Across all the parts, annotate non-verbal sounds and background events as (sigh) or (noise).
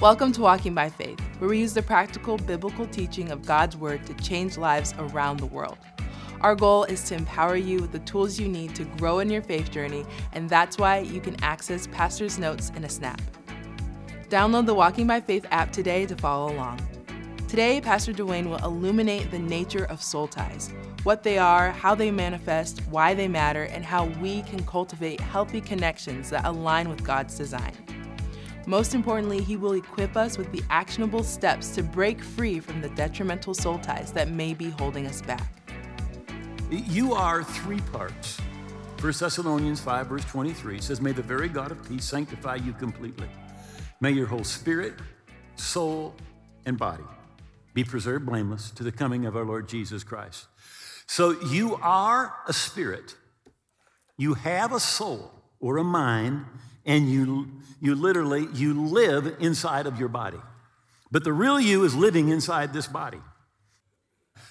Welcome to Walking by Faith, where we use the practical biblical teaching of God's Word to change lives around the world. Our goal is to empower you with the tools you need to grow in your faith journey, and that's why you can access Pastor's notes in a snap. Download the Walking by Faith app today to follow along. Today, Pastor Duane will illuminate the nature of soul ties, what they are, how they manifest, why they matter, and how we can cultivate healthy connections that align with God's design. Most importantly, He will equip us with the actionable steps to break free from the detrimental soul ties that may be holding us back. You are three parts. 1 Thessalonians 5, verse 23 says, May the very God of peace sanctify you completely. May your whole spirit, soul, and body be preserved blameless to the coming of our Lord Jesus Christ. So you are a spirit, you have a soul or a mind, and you, you literally you live inside of your body. But the real you is living inside this body.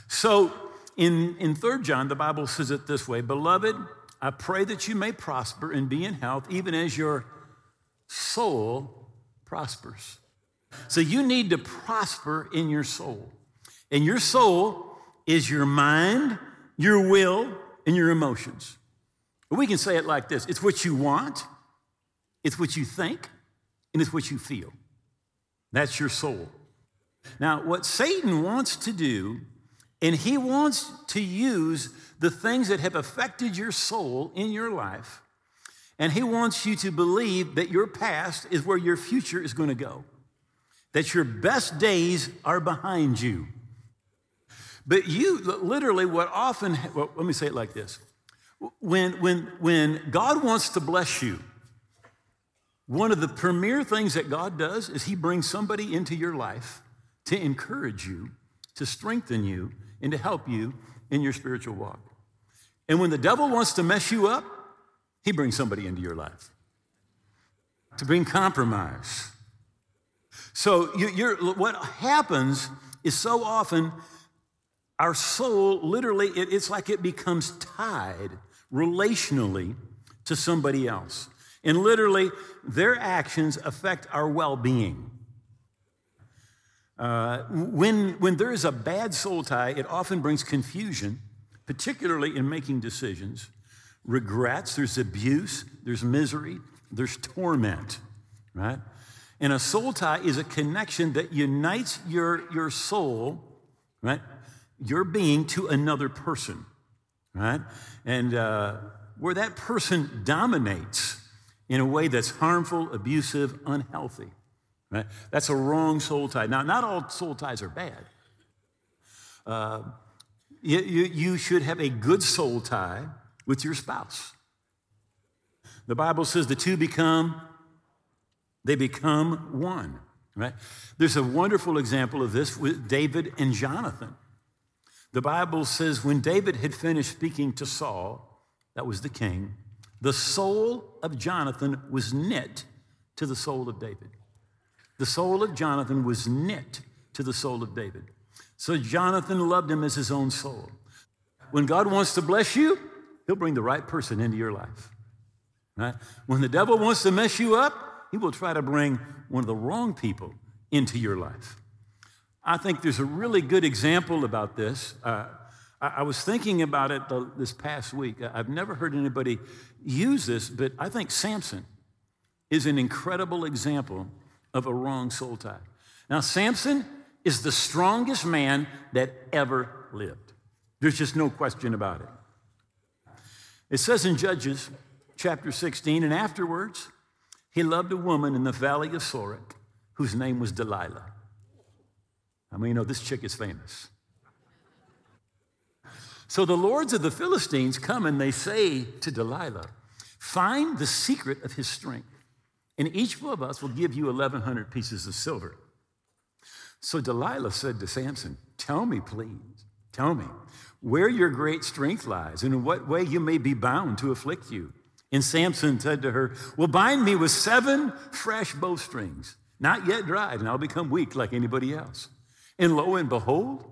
So in, in 3 John, the Bible says it this way Beloved, I pray that you may prosper and be in health, even as your soul prospers. So you need to prosper in your soul. And your soul is your mind, your will, and your emotions. We can say it like this it's what you want, it's what you think, and it's what you feel. That's your soul. Now, what Satan wants to do and he wants to use the things that have affected your soul in your life, and he wants you to believe that your past is where your future is going to go, that your best days are behind you. But you, literally, what often, well, let me say it like this when, when, when God wants to bless you, one of the premier things that God does is He brings somebody into your life to encourage you, to strengthen you, and to help you in your spiritual walk. And when the devil wants to mess you up, he brings somebody into your life to bring compromise. So, you, what happens is so often our soul literally, it, it's like it becomes tied relationally to somebody else. And literally, their actions affect our well being. Uh, when, when there is a bad soul tie, it often brings confusion, particularly in making decisions, regrets, there's abuse, there's misery, there's torment, right? And a soul tie is a connection that unites your, your soul, right? Your being to another person, right? And uh, where that person dominates in a way that's harmful, abusive, unhealthy. Right? That's a wrong soul tie. Now, not all soul ties are bad. Uh, you, you should have a good soul tie with your spouse. The Bible says the two become, they become one, right? There's a wonderful example of this with David and Jonathan. The Bible says when David had finished speaking to Saul, that was the king, the soul of Jonathan was knit to the soul of David. The soul of Jonathan was knit to the soul of David. So Jonathan loved him as his own soul. When God wants to bless you, he'll bring the right person into your life. Right? When the devil wants to mess you up, he will try to bring one of the wrong people into your life. I think there's a really good example about this. Uh, I, was thinking about it this past week. I've never heard anybody use this, but I think Samson is an incredible example of a wrong soul tie. Now, Samson is the strongest man that ever lived. There's just no question about it. It says in Judges chapter 16, and afterwards, he loved a woman in the valley of Sorek whose name was Delilah. I mean, you know, this chick is famous. So the lords of the Philistines come and they say to Delilah, Find the secret of his strength and each of us will give you 1,100 pieces of silver. So Delilah said to Samson, Tell me, please, tell me where your great strength lies and in what way you may be bound to afflict you. And Samson said to her, Well, bind me with seven fresh bowstrings, not yet dried, and I'll become weak like anybody else. And lo and behold,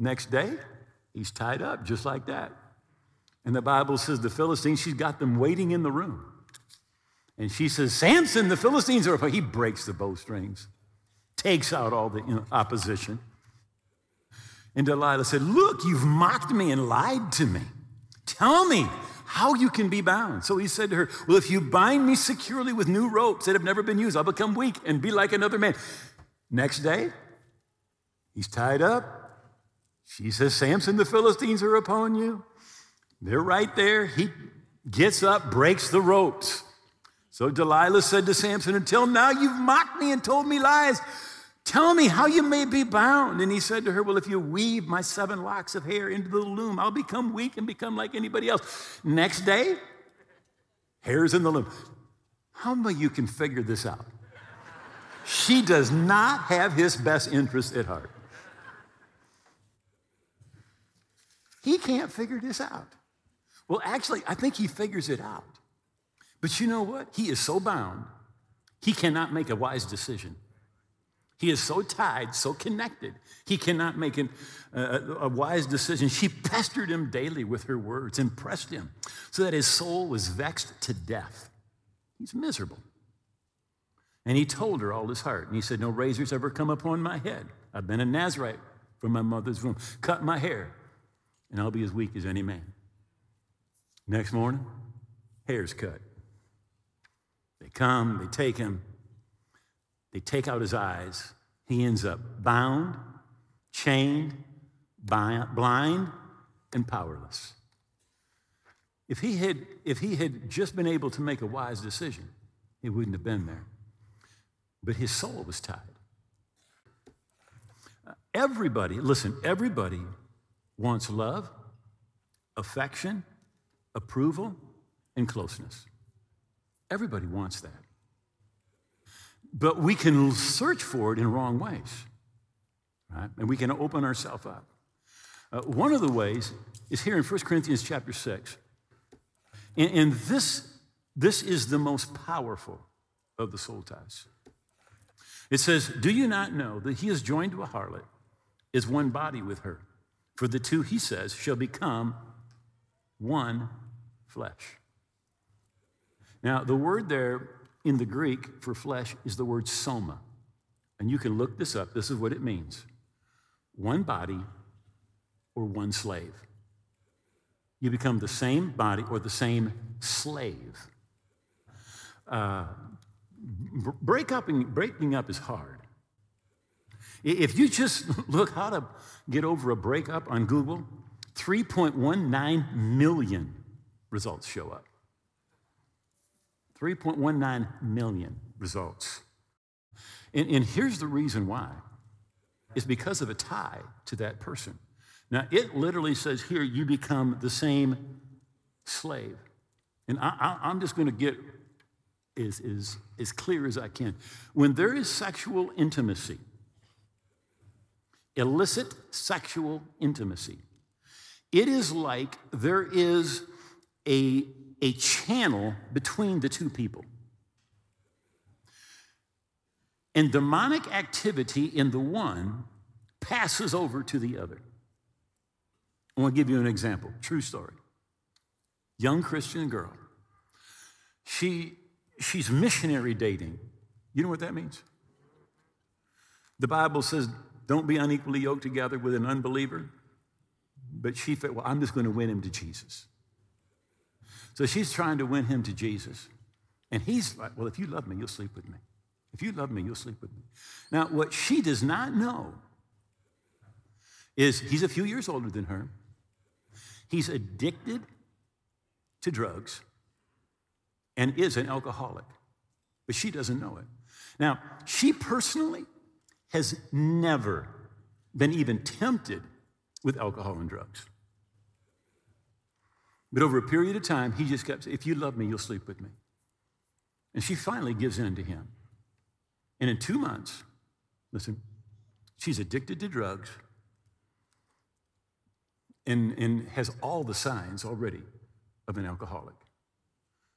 next day, he's tied up just like that. And the Bible says the Philistines, she's got them waiting in the room. And she says, Samson, the Philistines are. He breaks the bowstrings, takes out all the opposition. And Delilah said, Look, you've mocked me and lied to me. Tell me how you can be bound. So he said to her, Well, if you bind me securely with new ropes that have never been used, I'll become weak and be like another man. Next day, he's tied up. She says, Samson, the Philistines are upon you. They're right there. He gets up, breaks the ropes. So Delilah said to Samson, Until now you've mocked me and told me lies. Tell me how you may be bound. And he said to her, Well, if you weave my seven locks of hair into the loom, I'll become weak and become like anybody else. Next day, hair's in the loom. How many you can figure this out? She does not have his best interest at heart. He can't figure this out. Well, actually, I think he figures it out. But you know what? He is so bound, he cannot make a wise decision. He is so tied, so connected, he cannot make an, uh, a wise decision. She pestered him daily with her words, impressed him, so that his soul was vexed to death. He's miserable. And he told her all his heart. And he said, No razors ever come upon my head. I've been a Nazarite from my mother's womb. Cut my hair, and I'll be as weak as any man. Next morning, hair's cut. They come, they take him, they take out his eyes. He ends up bound, chained, blind, and powerless. If he, had, if he had just been able to make a wise decision, he wouldn't have been there. But his soul was tied. Everybody, listen, everybody wants love, affection, approval, and closeness. Everybody wants that. But we can search for it in wrong ways, right? And we can open ourselves up. Uh, one of the ways is here in 1 Corinthians chapter 6. And, and this, this is the most powerful of the soul ties. It says, Do you not know that he is joined to a harlot, is one body with her? For the two, he says, shall become one flesh. Now, the word there in the Greek for flesh is the word soma. And you can look this up. This is what it means one body or one slave. You become the same body or the same slave. Uh, breaking up is hard. If you just (laughs) look how to get over a breakup on Google, 3.19 million results show up. 3.19 million results. And, and here's the reason why it's because of a tie to that person. Now, it literally says here, you become the same slave. And I, am just going to get as, as, as clear as I can. When there is sexual intimacy, illicit sexual intimacy, it is like there is a a channel between the two people. And demonic activity in the one passes over to the other. I want to give you an example, true story. Young Christian girl. She, she's missionary dating. You know what that means? The Bible says, don't be unequally yoked together with an unbeliever. But she thought, well, I'm just going to win him to Jesus. So she's trying to win him to Jesus. And he's like, Well, if you love me, you'll sleep with me. If you love me, you'll sleep with me. Now, what she does not know is he's a few years older than her. He's addicted to drugs and is an alcoholic, but she doesn't know it. Now, she personally has never been even tempted with alcohol and drugs. But over a period of time, he just kept saying, If you love me, you'll sleep with me. And she finally gives in to him. And in two months, listen, she's addicted to drugs and, and has all the signs already of an alcoholic.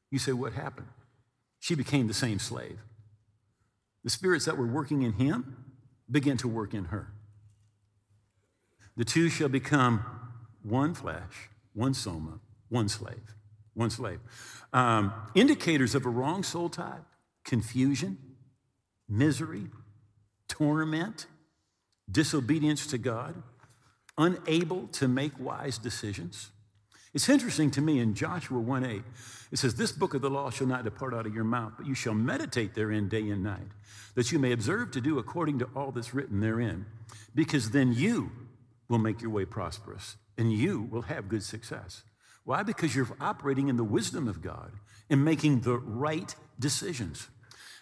You say, What happened? She became the same slave. The spirits that were working in him began to work in her. The two shall become one flesh, one soma, one slave. one slave. Um, indicators of a wrong soul tie confusion, misery, torment, disobedience to God, unable to make wise decisions. It's interesting to me in Joshua 1 8, it says, This book of the law shall not depart out of your mouth, but you shall meditate therein day and night, that you may observe to do according to all that's written therein, because then you will make your way prosperous and you will have good success. Why? Because you're operating in the wisdom of God and making the right decisions.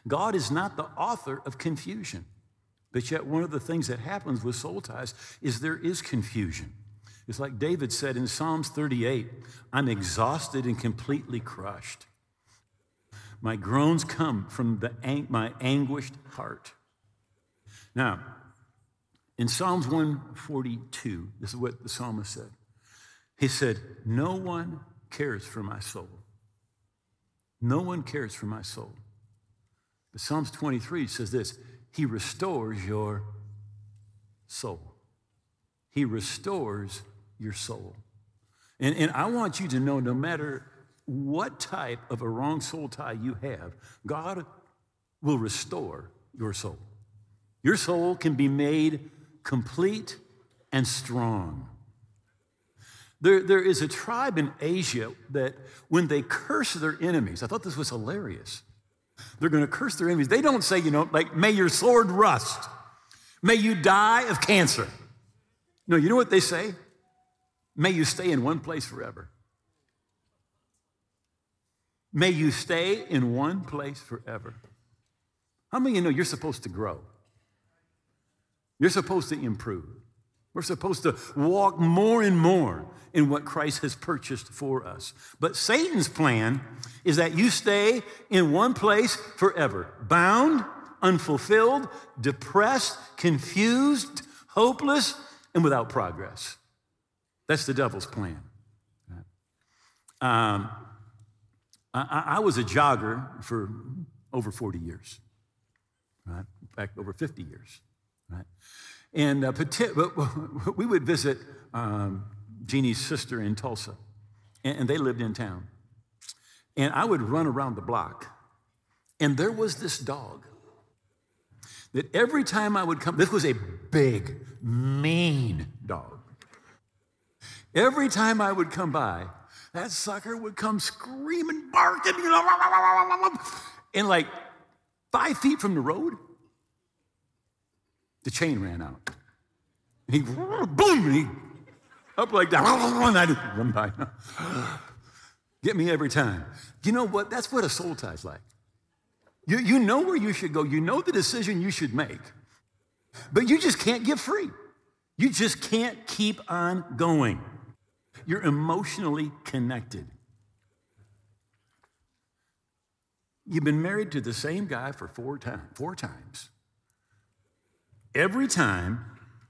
God is not the author of confusion. But yet, one of the things that happens with soul ties is there is confusion. It's like David said in Psalms 38 I'm exhausted and completely crushed. My groans come from the, my anguished heart. Now, in Psalms 142, this is what the psalmist said. He said, No one cares for my soul. No one cares for my soul. But Psalms 23 says this He restores your soul. He restores your soul. And, and I want you to know no matter what type of a wrong soul tie you have, God will restore your soul. Your soul can be made complete and strong. There, there is a tribe in Asia that when they curse their enemies, I thought this was hilarious. They're going to curse their enemies. They don't say, you know, like, may your sword rust, may you die of cancer. No, you know what they say? May you stay in one place forever. May you stay in one place forever. How many of you know you're supposed to grow? You're supposed to improve. We're supposed to walk more and more in what Christ has purchased for us. But Satan's plan is that you stay in one place forever, bound, unfulfilled, depressed, confused, hopeless, and without progress. That's the devil's plan. Um, I, I, was a jogger for over 40 years, right? In fact, over 50 years, right? And uh, we would visit um, Jeannie's sister in Tulsa, and, and they lived in town. And I would run around the block, and there was this dog that every time I would come, this was a big, mean dog. Every time I would come by, that sucker would come screaming, barking, you know, and like five feet from the road, the chain ran out. And he, boom, and he up like that. And I just run by. Get me every time. You know what? That's what a soul tie's like. You, you know where you should go. You know the decision you should make. But you just can't get free. You just can't keep on going. You're emotionally connected. You've been married to the same guy for four, four times. Every time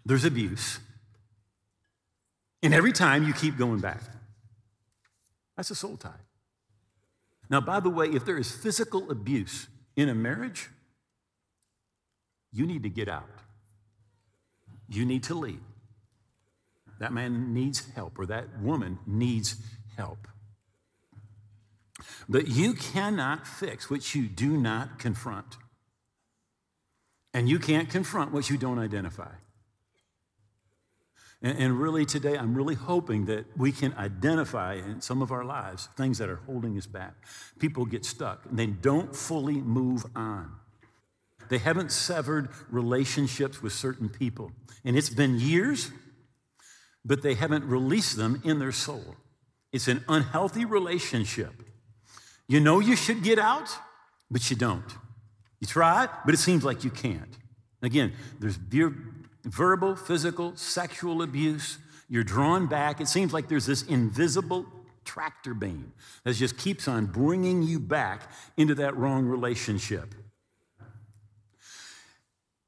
there's abuse, and every time you keep going back. That's a soul tie. Now, by the way, if there is physical abuse in a marriage, you need to get out. You need to leave. That man needs help, or that woman needs help. But you cannot fix what you do not confront. And you can't confront what you don't identify. And, and, really, today, I'm really hoping that we can identify in some of our lives things that are holding us back. People get stuck and they don't fully move on. They haven't severed relationships with certain people. And it's been years, but they haven't released them in their soul. It's an unhealthy relationship. You know you should get out, but you don't. You try, but it seems like you can't. Again, there's verbal, physical, sexual abuse. You're drawn back. It seems like there's this invisible tractor beam that just keeps on bringing you back into that wrong relationship.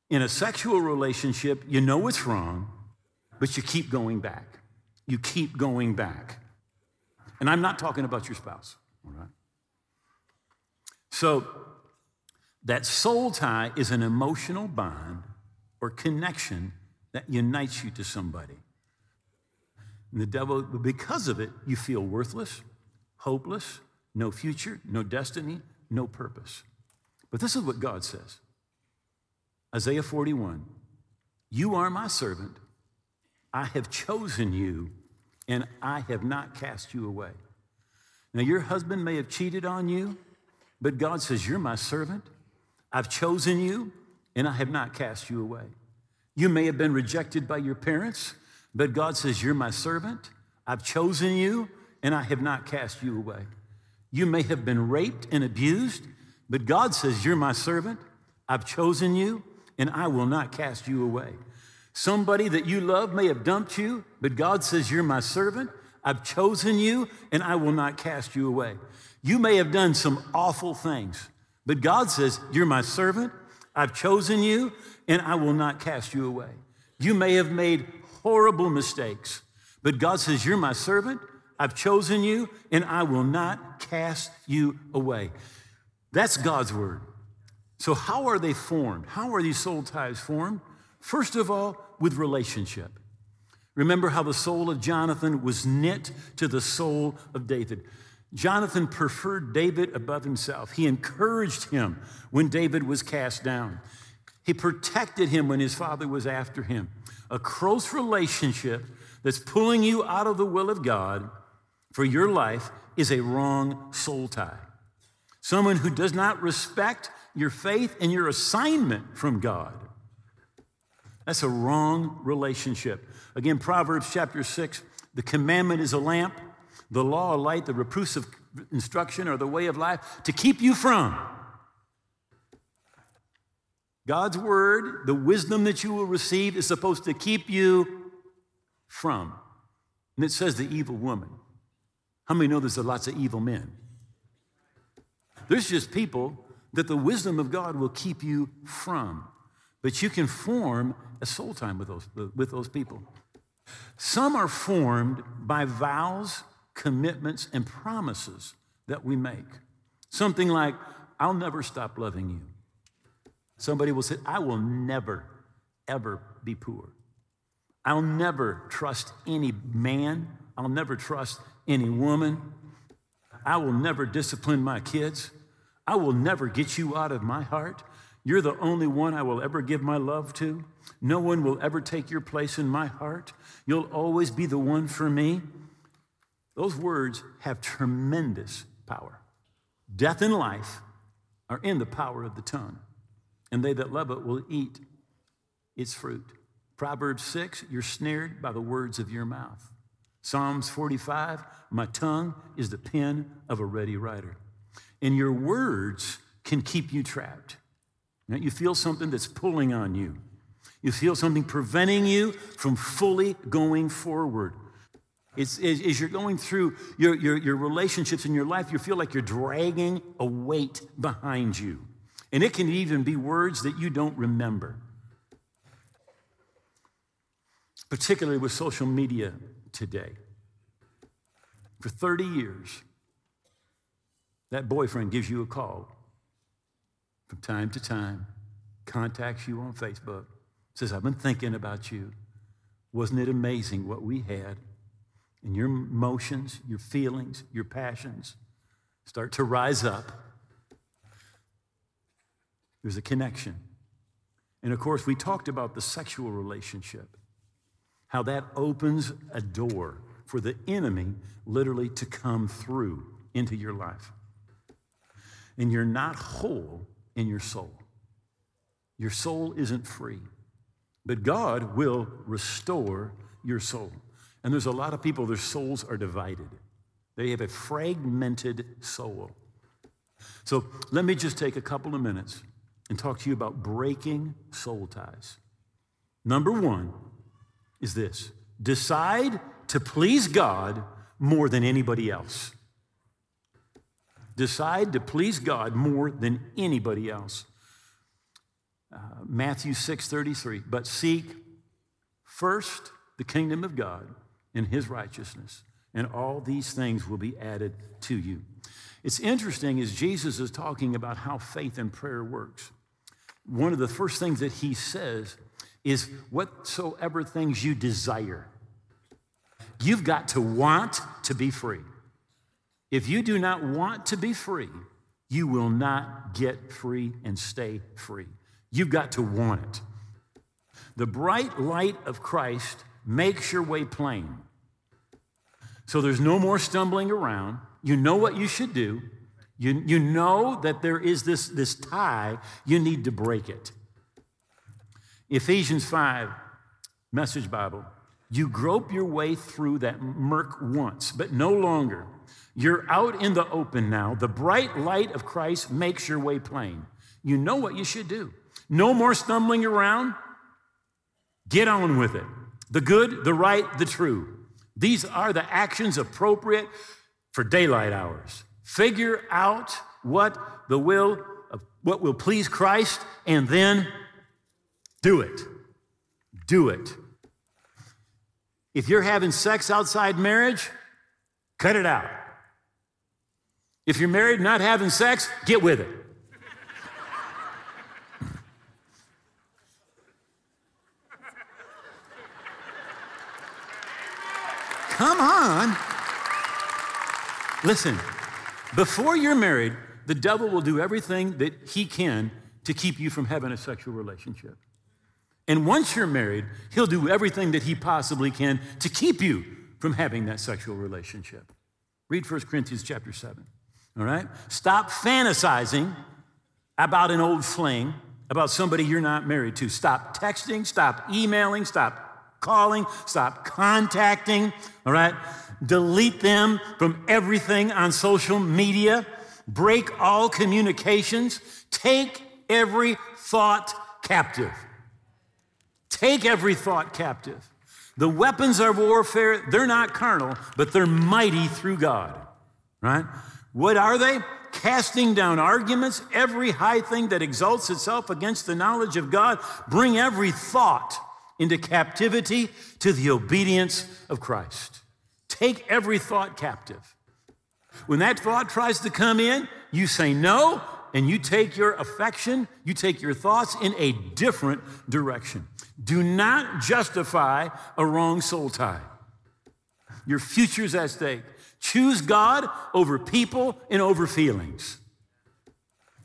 In a sexual relationship, you know it's wrong, but you keep going back. You keep going back. And I'm not talking about your spouse, all right? So, that soul tie is an emotional bond or connection that unites you to somebody. And the devil, because of it, you feel worthless, hopeless, no future, no destiny, no purpose. But this is what God says Isaiah 41 You are my servant. I have chosen you, and I have not cast you away. Now, your husband may have cheated on you, but God says, You're my servant. I've chosen you, and I have not cast you away. You may have been rejected by your parents, but God says, You're my servant. I've chosen you, and I have not cast you away. You may have been raped and abused, but God says, You're my servant. I've chosen you, and I will not cast you away. Somebody that you love may have dumped you, but God says, You're my servant. I've chosen you, and I will not cast you away. You may have done some awful things, but God says, You're my servant. I've chosen you, and I will not cast you away. You may have made horrible mistakes, but God says, You're my servant. I've chosen you, and I will not cast you away. That's God's word. So, how are they formed? How are these soul ties formed? First of all, with relationship. Remember how the soul of Jonathan was knit to the soul of David. Jonathan preferred David above himself. He encouraged him when David was cast down. He protected him when his father was after him. A close relationship that's pulling you out of the will of God for your life is a wrong soul tie. Someone who does not respect your faith and your assignment from God. That's a wrong relationship. Again, Proverbs chapter 6 the commandment is a lamp, the law a light, the reproofs of instruction or the way of life to keep you from. God's word, the wisdom that you will receive, is supposed to keep you from. And it says the evil woman. How many know there's lots of evil men? There's just people that the wisdom of God will keep you from. But you can form a soul tie with those, with those people. Some are formed by vows, commitments, and promises that we make. Something like, I'll never stop loving you. Somebody will say, I will never, ever be poor. I'll never trust any man. I'll never trust any woman. I will never discipline my kids. I will never get you out of my heart. You're the only one I will ever give my love to. No one will ever take your place in my heart. You'll always be the one for me. Those words have tremendous power. Death and life are in the power of the tongue, and they that love it will eat its fruit. Proverbs 6, you're snared by the words of your mouth. Psalms 45, my tongue is the pen of a ready writer. And your words can keep you trapped. Now, you feel something that's pulling on you. You feel something preventing you from fully going forward. It's, as you're going through your, your, your relationships in your life, you feel like you're dragging a weight behind you. And it can even be words that you don't remember. Particularly with social media today. For 30 years, that boyfriend gives you a call from time to time, contacts you on Facebook, says, I've been thinking about you. Wasn't it amazing what we had? And your emotions, your feelings, your passions start to rise up. There's a connection. And of course, we talked about the sexual relationship, how that opens a door for the enemy literally to come through into your life. And you're not whole in your soul. Your soul isn't free, but God will restore your soul. And there's a lot of people, their souls are divided, they have a fragmented soul. So let me just take a couple of minutes and talk to you about breaking soul ties. Number one is this decide to please God more than anybody else. Decide to please God more than anybody else. Uh, Matthew 6 33. But seek first the kingdom of God and his righteousness, and all these things will be added to you. It's interesting as Jesus is talking about how faith and prayer works. One of the first things that he says is whatsoever things you desire. You've got to want to be free. If you do not want to be free, you will not get free and stay free. You've got to want it. The bright light of Christ makes your way plain. So there's no more stumbling around. You know what you should do. You, you know that there is this, this tie, you need to break it. Ephesians 5, Message Bible. You grope your way through that murk once, but no longer. You're out in the open now. The bright light of Christ makes your way plain. You know what you should do. No more stumbling around. Get on with it. The good, the right, the true. These are the actions appropriate for daylight hours. Figure out what the will of what will please Christ and then do it. Do it. If you're having sex outside marriage, cut it out. If you're married not having sex, get with it. Come on. Listen, before you're married, the devil will do everything that he can to keep you from having a sexual relationship. And once you're married, he'll do everything that he possibly can to keep you from having that sexual relationship. Read 1 Corinthians chapter 7. All right? Stop fantasizing about an old fling, about somebody you're not married to. Stop texting, stop emailing, stop calling, stop contacting, all right? Delete them from everything on social media. Break all communications. Take every thought captive. Take every thought captive. The weapons of warfare, they're not carnal, but they're mighty through God, right? What are they? Casting down arguments, every high thing that exalts itself against the knowledge of God, bring every thought into captivity to the obedience of Christ. Take every thought captive. When that thought tries to come in, you say no, and you take your affection, you take your thoughts in a different direction. Do not justify a wrong soul tie. Your future's at stake. Choose God over people and over feelings.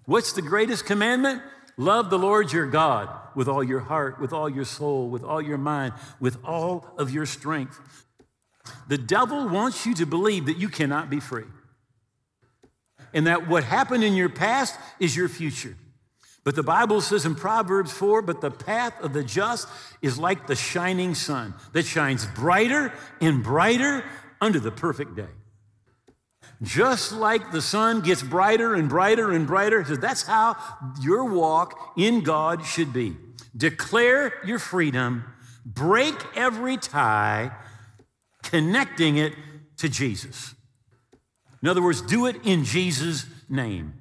What's the greatest commandment? Love the Lord your God with all your heart, with all your soul, with all your mind, with all of your strength. The devil wants you to believe that you cannot be free and that what happened in your past is your future. But the Bible says in Proverbs 4 but the path of the just is like the shining sun that shines brighter and brighter under the perfect day. Just like the sun gets brighter and brighter and brighter, so that's how your walk in God should be. Declare your freedom, break every tie, connecting it to Jesus. In other words, do it in Jesus' name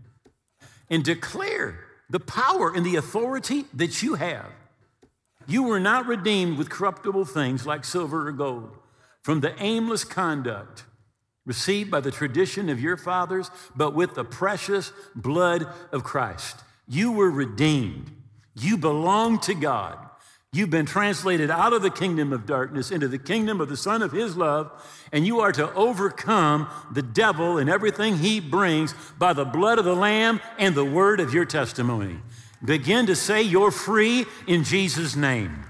and declare the power and the authority that you have. You were not redeemed with corruptible things like silver or gold from the aimless conduct received by the tradition of your fathers, but with the precious blood of Christ. You were redeemed. You belong to God. You've been translated out of the kingdom of darkness into the kingdom of the Son of His love, and you are to overcome the devil and everything he brings by the blood of the Lamb and the word of your testimony. Begin to say you're free in Jesus' name.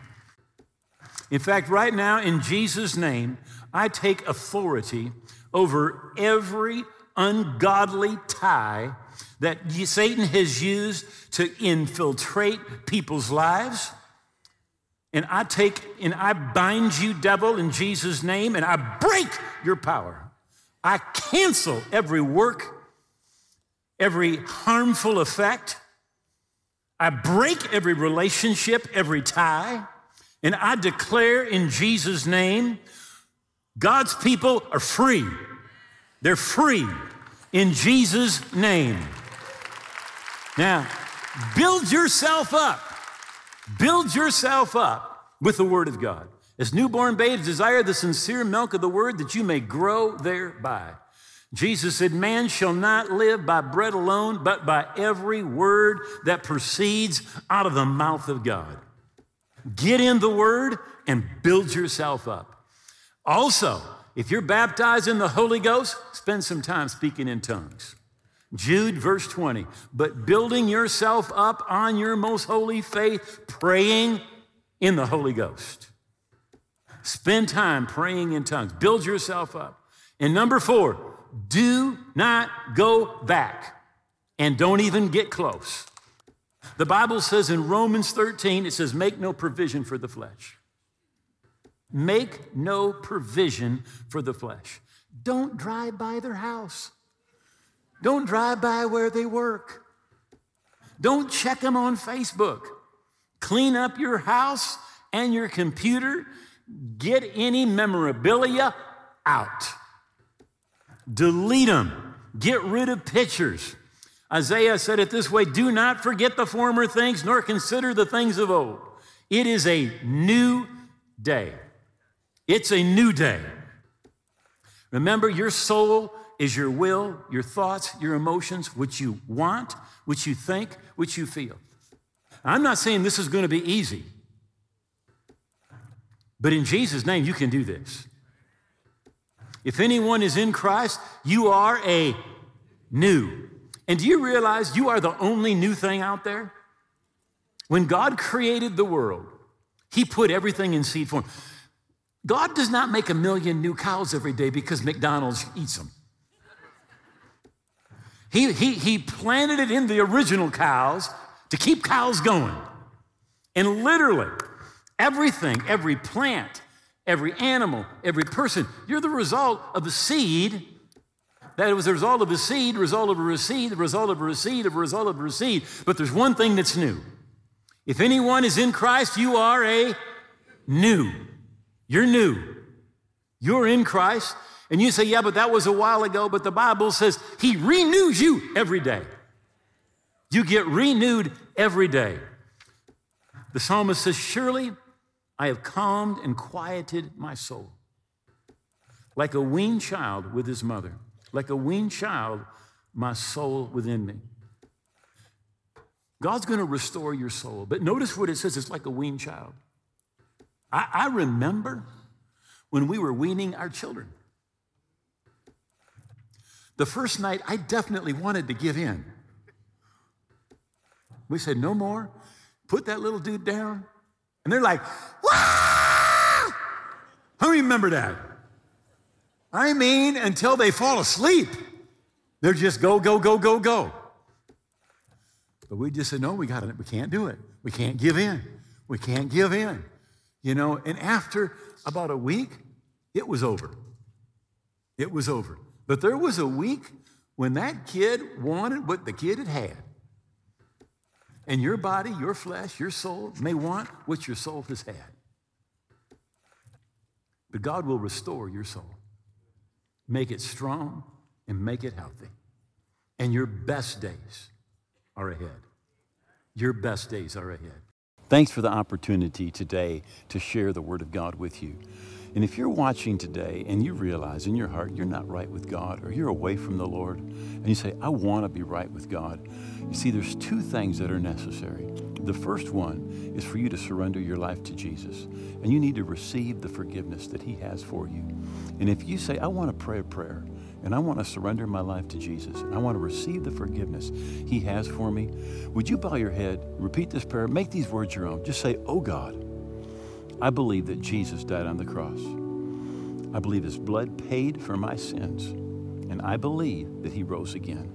In fact, right now, in Jesus' name, I take authority over every ungodly tie that Satan has used to infiltrate people's lives and I take and I bind you, devil, in Jesus' name, and I break your power. I cancel every work, every harmful effect. I break every relationship, every tie, and I declare in Jesus' name God's people are free. They're free in Jesus' name. Now, build yourself up Build yourself up with the Word of God. As newborn babes, desire the sincere milk of the Word that you may grow thereby. Jesus said, Man shall not live by bread alone, but by every word that proceeds out of the mouth of God. Get in the Word and build yourself up. Also, If you're baptized in the Holy Ghost, spend some time speaking in tongues. Jude, verse 20, but building yourself up on your most holy faith, praying in the Holy Ghost. Spend time praying in tongues. Build yourself up. And number four, do not go back and don't even get close. The Bible says in Romans 13, it says, make no provision for the flesh. Make no provision for the flesh. Don't drive by their house. Don't drive by where they work. Don't check them on Facebook. Clean up your house and your computer. Get any memorabilia out. Delete them. Get rid of pictures. Isaiah said it this way Do not forget the former things, nor consider the things of old. It is a new day. It's a new day. Remember, your soul is your will, your thoughts, your emotions, what you want, what you think, what you feel. I'm not saying this is going to be easy, but in Jesus' name, you can do this. If anyone is in Christ, you are a new. And do you realize you are the only new thing out there? When God created the world, He put everything in seed form. God does not make a million new cows every day because McDonald's eats them. He, he, he planted it in the original cows to keep cows going. And literally, everything, every plant, every animal, every person, you're the result of a seed. That was the result of a seed, result of a seed, the result of a receipt, a result of a seed. But there's one thing that's new. If anyone is in Christ, you are a new. You're new. You're in Christ. And you say, yeah, but that was a while ago. But the Bible says He renews you every day. You get renewed every day. The psalmist says, Surely I have calmed and quieted my soul. Like a weaned child with his mother, like a weaned child, my soul within me. God's going to restore your soul. But notice what it says it's like a weaned child. I, I remember when we were weaning our children. The first night, I definitely wanted to give in. We said, no more. Put that little dude down. And they're like, Wah! How remember that? I mean, until they fall asleep. They're just go, go, go, go, go. But we just said, no, we got it. We can't do it. We can't give in. We can't give in. You know, and after about a week, it was over. It was over. But there was a week when that kid wanted what the kid had had. And your body, your flesh, your soul may want what your soul has had. But God will restore your soul, make it strong, and make it healthy. And your best days are ahead. Your best days are ahead. Thanks for the opportunity today to share the Word of God with you. And if you're watching today and you realize in your heart you're not right with God or you're away from the Lord and you say, I want to be right with God, you see, there's two things that are necessary. The first one is for you to surrender your life to Jesus and you need to receive the forgiveness that He has for you. And if you say, I want to pray a prayer, and I want to surrender my life to Jesus, and I want to receive the forgiveness He has for me, would you bow your head, repeat this prayer, make these words your own? Just say, Oh God, I believe that Jesus died on the cross. I believe his blood paid for my sins. And I believe that he rose again.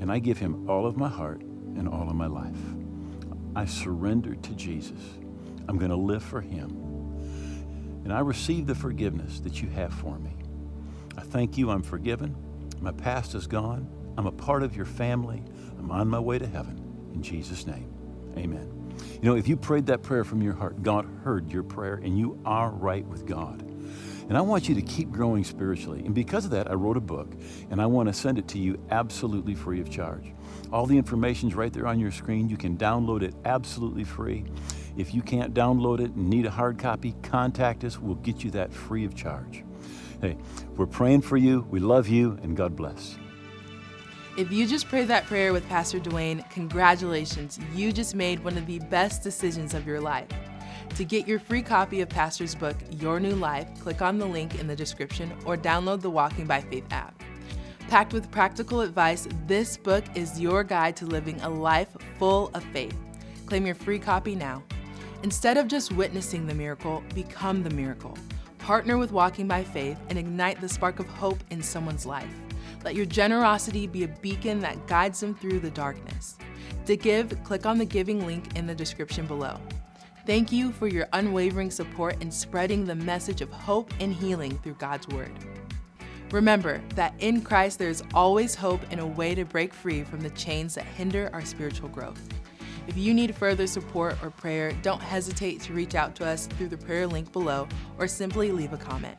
And I give him all of my heart and all of my life. I surrender to Jesus. I'm going to live for him. And I receive the forgiveness that you have for me. I thank you, I'm forgiven. My past is gone. I'm a part of your family. I'm on my way to heaven. In Jesus' name, amen. You know, if you prayed that prayer from your heart, God heard your prayer and you are right with God. And I want you to keep growing spiritually. And because of that, I wrote a book and I want to send it to you absolutely free of charge. All the information is right there on your screen. You can download it absolutely free. If you can't download it and need a hard copy, contact us. We'll get you that free of charge. Hey, we're praying for you. We love you, and God bless. If you just prayed that prayer with Pastor Duane, congratulations. You just made one of the best decisions of your life. To get your free copy of Pastor's book, Your New Life, click on the link in the description or download the Walking by Faith app. Packed with practical advice, this book is your guide to living a life full of faith. Claim your free copy now. Instead of just witnessing the miracle, become the miracle. Partner with Walking by Faith and ignite the spark of hope in someone's life. Let your generosity be a beacon that guides them through the darkness. To give, click on the giving link in the description below. Thank you for your unwavering support in spreading the message of hope and healing through God's Word. Remember that in Christ there is always hope and a way to break free from the chains that hinder our spiritual growth. If you need further support or prayer, don't hesitate to reach out to us through the prayer link below or simply leave a comment.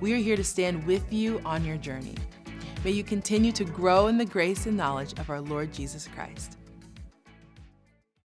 We are here to stand with you on your journey. May you continue to grow in the grace and knowledge of our Lord Jesus Christ.